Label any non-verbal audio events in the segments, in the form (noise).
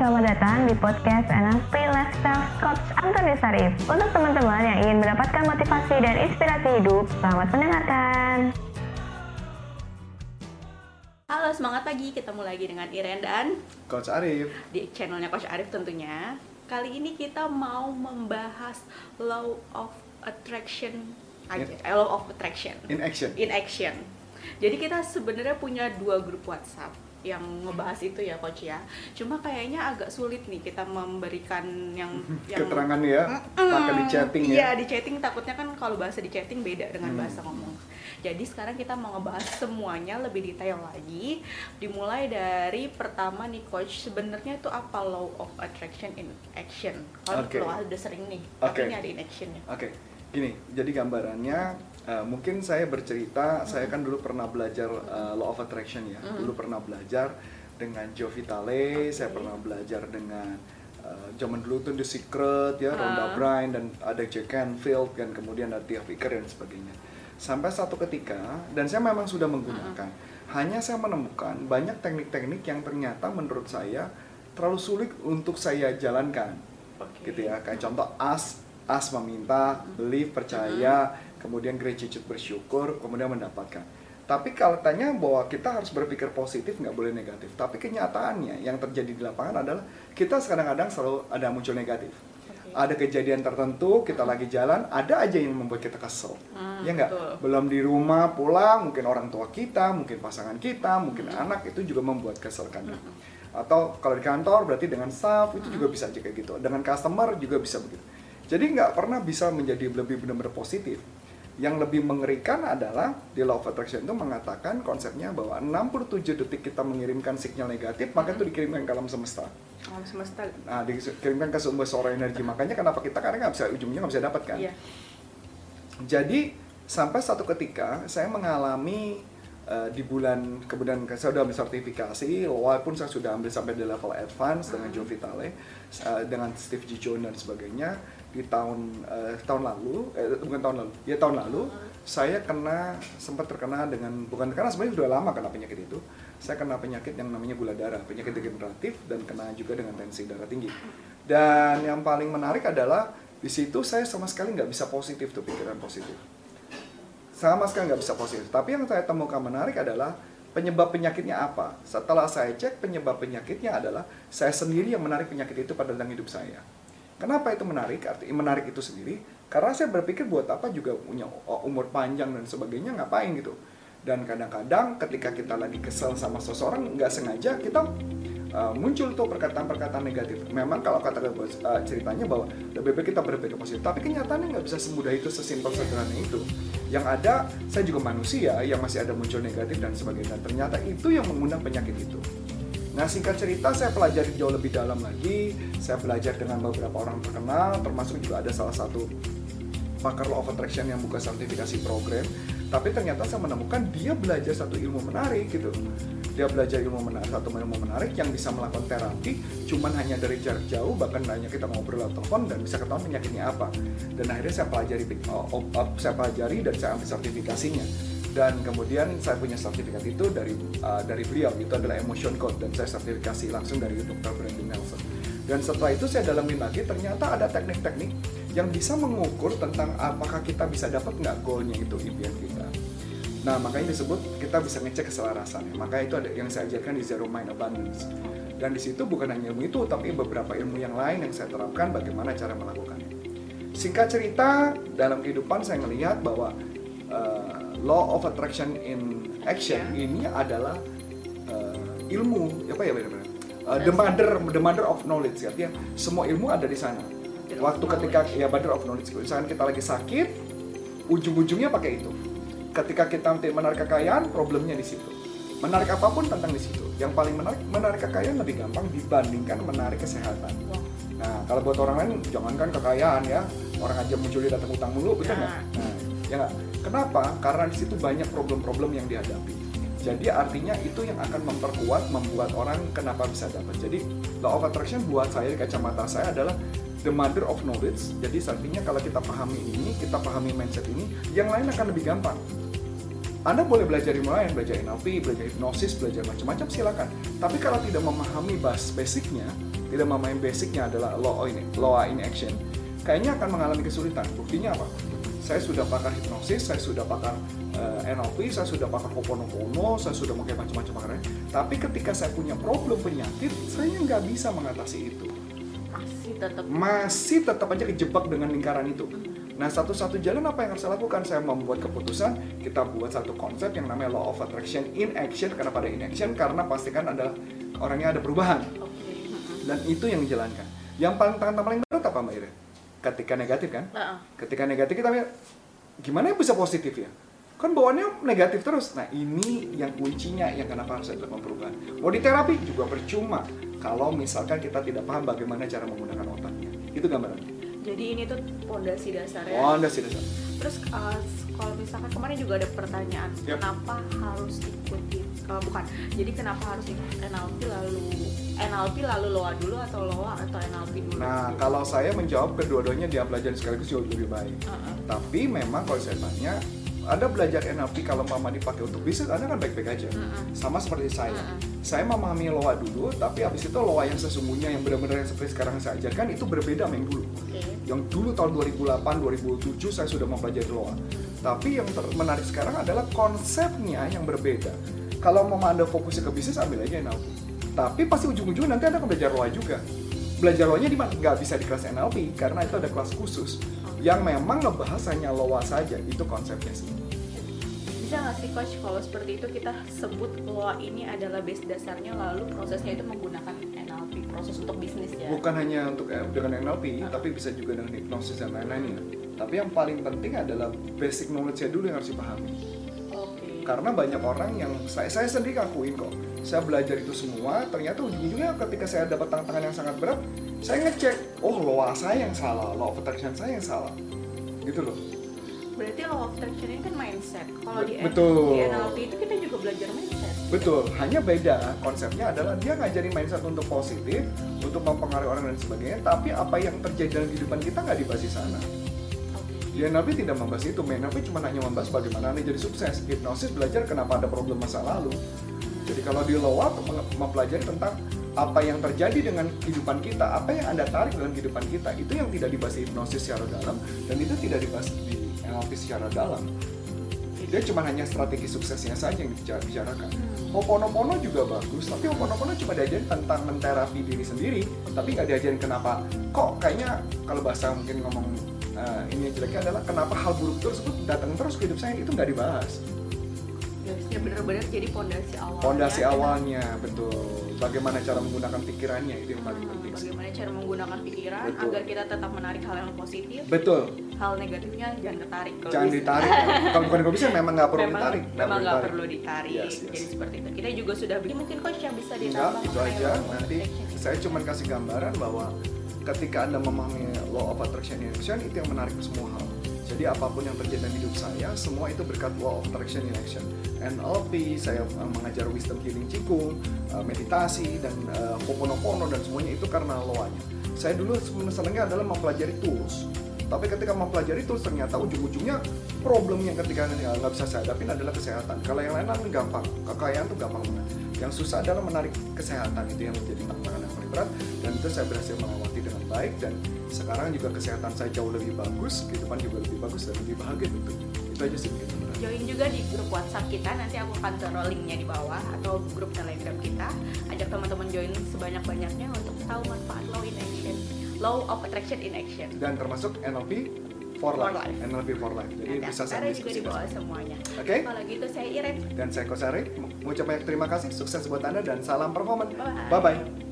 selamat datang di podcast NLP Lifestyle Coach Antoni Sarif. Untuk teman-teman yang ingin mendapatkan motivasi dan inspirasi hidup, selamat mendengarkan. Halo, semangat pagi. Ketemu lagi dengan Iren dan Coach Arif. di channelnya Coach Arif tentunya. Kali ini kita mau membahas law of attraction aja. Eh, law of attraction. In action. In action. Jadi kita sebenarnya punya dua grup WhatsApp yang ngebahas itu ya coach ya. Cuma kayaknya agak sulit nih kita memberikan yang (laughs) yang Keterangan ya, pakai di chatting Iya, ya. di chatting takutnya kan kalau bahasa di chatting beda dengan Hmm. bahasa ngomong. Jadi sekarang kita mau ngebahas semuanya lebih detail lagi. Dimulai dari pertama nih coach, sebenarnya itu apa law of attraction in action? Kalau lo udah sering nih, Oke. tapi ini ada in actionnya. Oke, gini. Jadi gambarannya, eh, mungkin saya bercerita, saya kan dulu pernah belajar eh, law of attraction ya. Hmm. Dulu pernah belajar dengan Joe Vitale, saya Oke. pernah belajar dengan eh, zaman dulu tuh The Secret ya, Ah. Rhonda Byrne dan ada Jack Canfield dan kemudian ada Tia Vicker dan sebagainya. Sampai satu ketika, dan saya memang sudah menggunakan, hanya saya menemukan banyak teknik-teknik yang ternyata menurut saya terlalu sulit untuk saya jalankan Oke. gitu ya kayak contoh as as meminta believe percaya kemudian gratitude bersyukur kemudian mendapatkan. Tapi kalau tanya bahwa kita harus berpikir positif nggak boleh negatif. Tapi kenyataannya yang terjadi di lapangan adalah kita kadang-kadang selalu ada muncul negatif. Oke. ada kejadian tertentu kita lagi jalan ada aja yang membuat kita kesel. Hmm, ya nggak? belum di rumah pulang mungkin orang tua kita mungkin pasangan kita mungkin anak itu juga membuat kesel kadang atau kalau di kantor berarti dengan staff itu juga bisa aja kayak gitu. Dengan customer juga bisa begitu. Jadi nggak pernah bisa menjadi lebih benar-benar positif yang lebih mengerikan adalah di law of attraction itu mengatakan konsepnya bahwa 67 detik kita mengirimkan sinyal negatif maka itu dikirimkan ke alam semesta Alam semesta. nah dikirimkan ke sumber suara energi makanya kenapa kita karena nggak bisa ujungnya nggak bisa dapat kan Iya. jadi sampai satu ketika saya mengalami eh, di bulan kemudian saya sudah ambil sertifikasi walaupun saya sudah ambil sampai di level advance dengan Joe Vitale eh, dengan Steve G. Jones dan sebagainya di tahun eh, tahun lalu eh, bukan tahun lalu ya tahun lalu saya kena sempat terkena dengan bukan karena sebenarnya sudah lama kena penyakit itu saya kena penyakit yang namanya gula darah penyakit degeneratif dan kena juga dengan tensi darah tinggi dan yang paling menarik adalah di situ saya sama sekali nggak bisa positif tuh pikiran positif sama sekali nggak bisa positif. Tapi yang saya temukan menarik adalah penyebab penyakitnya apa. Setelah saya cek penyebab penyakitnya adalah saya sendiri yang menarik penyakit itu pada dalam hidup saya. Kenapa itu menarik? Arti menarik itu sendiri karena saya berpikir buat apa juga punya umur panjang dan sebagainya ngapain gitu. Dan kadang-kadang ketika kita lagi kesel sama seseorang nggak sengaja kita uh, muncul tuh perkataan-perkataan negatif. Memang kalau kata uh, ceritanya bahwa lebih baik kita berpikir positif, tapi kenyataannya nggak bisa semudah itu, sesimpel sederhana itu. Yang ada, saya juga manusia yang masih ada muncul negatif dan sebagainya. Ternyata itu yang mengundang penyakit itu. Nah singkat cerita saya pelajari jauh lebih dalam lagi. Saya belajar dengan beberapa orang terkenal, termasuk juga ada salah satu pakar law of attraction yang buka sertifikasi program. Tapi ternyata saya menemukan dia belajar satu ilmu menarik gitu. Dia belajar ilmu menarik satu ilmu menarik yang bisa melakukan terapi cuman hanya dari jarak jauh bahkan hanya kita ngobrol lewat telepon dan bisa ketahuan penyakitnya apa. Dan akhirnya saya pelajari uh, uh, saya pelajari dan saya ambil sertifikasinya dan kemudian saya punya sertifikat itu dari uh, dari beliau itu adalah emotion code dan saya sertifikasi langsung dari Dr. Brandon Nelson dan setelah itu saya dalamin lagi ternyata ada teknik-teknik yang bisa mengukur tentang apakah kita bisa dapat nggak goalnya itu impian kita. Nah makanya disebut kita bisa ngecek keselarasan. Maka itu ada yang saya ajarkan di Zero Mind Abundance. Dan di situ bukan hanya ilmu itu, tapi beberapa ilmu yang lain yang saya terapkan bagaimana cara melakukannya. Singkat cerita, dalam kehidupan saya melihat bahwa uh, law of attraction in action ini adalah uh, ilmu. Apa ya benar-benar uh, the mother the mother of knowledge. Artinya semua ilmu ada di sana. Mother of waktu ketika ya mother of knowledge. Misalkan kita lagi sakit ujung-ujungnya pakai itu. Ketika kita nanti menarik kekayaan problemnya di situ. Menarik apa pun tentang di situ. Yang paling menarik menarik kekayaan lebih gampang dibandingkan menarik kesehatan. Nah kalau buat orang lain jangankan kekayaan ya. Orang aja muncul dia datang utang mulu betul nggak? Nah. nah ya nggak kenapa karena di situ banyak problem-problem yang dihadapi jadi artinya itu yang akan memperkuat membuat orang kenapa bisa dapat jadi law of attraction buat saya kacamata saya adalah the mother of knowledge jadi artinya kalau kita pahami ini kita pahami mindset ini yang lain akan lebih gampang Anda boleh belajar ilmu lain, belajar NLP, belajar hipnosis, belajar macam-macam silakan. Tapi kalau tidak memahami bas basicnya, tidak memahami basicnya adalah law ini, law in action, kayaknya akan mengalami kesulitan. Buktinya apa? Saya sudah pakar hipnosis, saya sudah pakar uh, NLP, saya sudah pakar Ho'oponopono, saya sudah pakai macam-macam pakarnya. Tapi ketika saya punya problem penyakit, saya nggak bisa mengatasi itu. Masih tetap Masih tetap aja kejebak dengan lingkaran itu. Nah, satu-satu jalan apa yang harus saya lakukan? Saya membuat keputusan, kita buat satu konsep yang namanya law of attraction in action. Karena pada in action, karena pastikan adalah orangnya ada perubahan. Dan itu yang dijalankan. Yang paling tantangan paling berat apa Mbak Ira? Ketika negatif kan? Heeh. Ketika negatif kita mikir, gimana bisa positif ya? Kan bawaannya negatif terus. Nah ini yang kuncinya yang kenapa harus ada perubahan. Mau di terapi juga percuma kalau misalkan kita tidak paham bagaimana cara menggunakan otaknya. Itu gambarannya. jadi ini tuh pondasi dasarnya anda sih dasar. terus uh, kalau misalkan kemarin juga ada pertanyaan Yap. kenapa harus ikuti uh, bukan jadi kenapa harus NLP lalu NLP lalu LOA dulu atau LOA atau NLP dulu Nah, kalau saya menjawab kedua-duanya dia pelajaran sekaligus jauh lebih baik. Heeh. Tapi memang kalau saya tanya, Anda belajar NLP kalau mama dipakai untuk bisnis, Anda kan baik-baik aja. Mm-mm. Sama seperti saya. Mm-mm. Saya memahami loa dulu, tapi habis itu loa yang sesungguhnya yang benar-benar yang seperti sekarang saya ajarkan itu berbeda sama yang dulu. oke Yang dulu tahun 2008, 2007 saya sudah mempelajari loa. Tapi yang menarik sekarang adalah konsepnya yang berbeda. Kalau mau Anda fokusnya ke bisnis, ambil aja NLP. Tapi pasti ujung-ujungnya nanti Anda akan belajar loa juga. Belajar loanya di mana? Nggak bisa di kelas NLP, karena itu ada kelas khusus. Yang memang ngebahas hanya loa saja, itu konsepnya sih. bisa nggak sih coach kalau seperti itu kita sebut LOA ini adalah base dasarnya lalu prosesnya itu menggunakan NLP proses untuk bisnis ya Bukan hanya untuk eh, dengan NLP, tapi bisa juga dengan hipnosis dan lain-lainnya. Tapi yang paling penting adalah basic knowledge-nya dulu yang harus dipahami. Karena banyak orang yang saya saya sendiri ngakuin kok. Saya belajar itu semua ternyata ujung-ujungnya ketika saya dapat tantangan yang sangat berat saya ngecek oh loa saya yang salah law of attraction saya yang salah. Gitu loh. Berarti law of attraction ini kan mindset. Kalau di, Betul. di NLP itu kita juga belajar mindset. Betul. Hanya beda konsepnya adalah dia ngajarin mindset untuk positif untuk mempengaruhi orang dan sebagainya tapi apa yang terjadi dalam kehidupan kita nggak di sana di NLP tidak membahas itu NLP cuma hanya membahas bagaimana anda jadi sukses hipnosis belajar kenapa ada problem masa lalu jadi kalau di low mempelajari tentang apa yang terjadi dengan kehidupan kita, apa yang anda tarik dalam kehidupan kita, itu yang tidak dibahas di hipnosis secara dalam dan itu tidak dibahas di NLP secara dalam. Dia cuma hanya strategi suksesnya saja yang dibicarakan. Ho'oponopono juga bagus, tapi Ho'oponopono cuma diajarin tentang menterapi diri sendiri, tapi nggak diajarin kenapa. Kok kayaknya kalau bahasa mungkin ngomong eh, ini jeleknya adalah kenapa hal buruk tersebut datang terus ke hidup saya itu nggak dibahas. Harusnya benar-benar jadi pondasi awalnya. Pondasi kita- awalnya betul. Bagaimana cara menggunakan pikirannya itu yang paling Hmm, penting. sih. Bagaimana cara menggunakan pikiran Betul. agar kita tetap menarik hal yang positif, Betul. hal negatifnya jangan ketarik. Kalau Jangan bisa. ditarik. Kalau bukan kalau bisa memang nggak perlu memang, ditarik. memang nggak ditarik. perlu ditarik. Yes, yes. Jadi seperti itu. Kita juga sudah beli. Mungkin coach yang bisa Enggak, ditambah itu mengenai aja. of Nanti saya cuma kasih gambaran bahwa ketika Anda memahami law of attraction in action itu yang menarik semua hal. Jadi apa pun yang terjadi dalam hidup saya, semua itu berkat law of attraction in action. NLP, saya uh, mengajar wisdom healing cikung, uh, meditasi dan uh, Ho'oponopono dan semuanya itu karena law-nya. Saya dulu senangnya adalah mempelajari tools. Tapi ketika mempelajari tools ternyata ujung-ujungnya problem yang ketika nggak bisa saya hadapin adalah kesehatan. Kalau yang lain gampang, kekayaan tuh gampang banget. Yang susah adalah menarik kesehatan itu yang menjadi tantangan yang paling berat dan itu saya berhasil dengan baik dan sekarang juga kesehatan saya jauh lebih bagus, kehidupan juga lebih bagus dan lebih bahagia tentu. Itu aja sih begitu. Join juga di grup WhatsApp kita, nanti aku akan taruh linknya di bawah atau grup Telegram kita. Ajak teman-teman join sebanyak-banyaknya untuk tahu manfaat law in action, law of attraction in action. Dan termasuk NLP for For life. life. NLP for life. Jadi Nanti bisa saya juga di bawah semuanya. Oke? Kalau gitu saya Iren. Dan saya Kosari, mengucap banyak terima kasih, sukses buat Anda dan salam performan. Bye-bye. Bye-bye.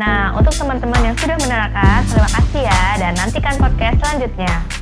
Nah, untuk teman-teman yang sudah menerangkan, terima kasih ya dan nantikan podcast selanjutnya.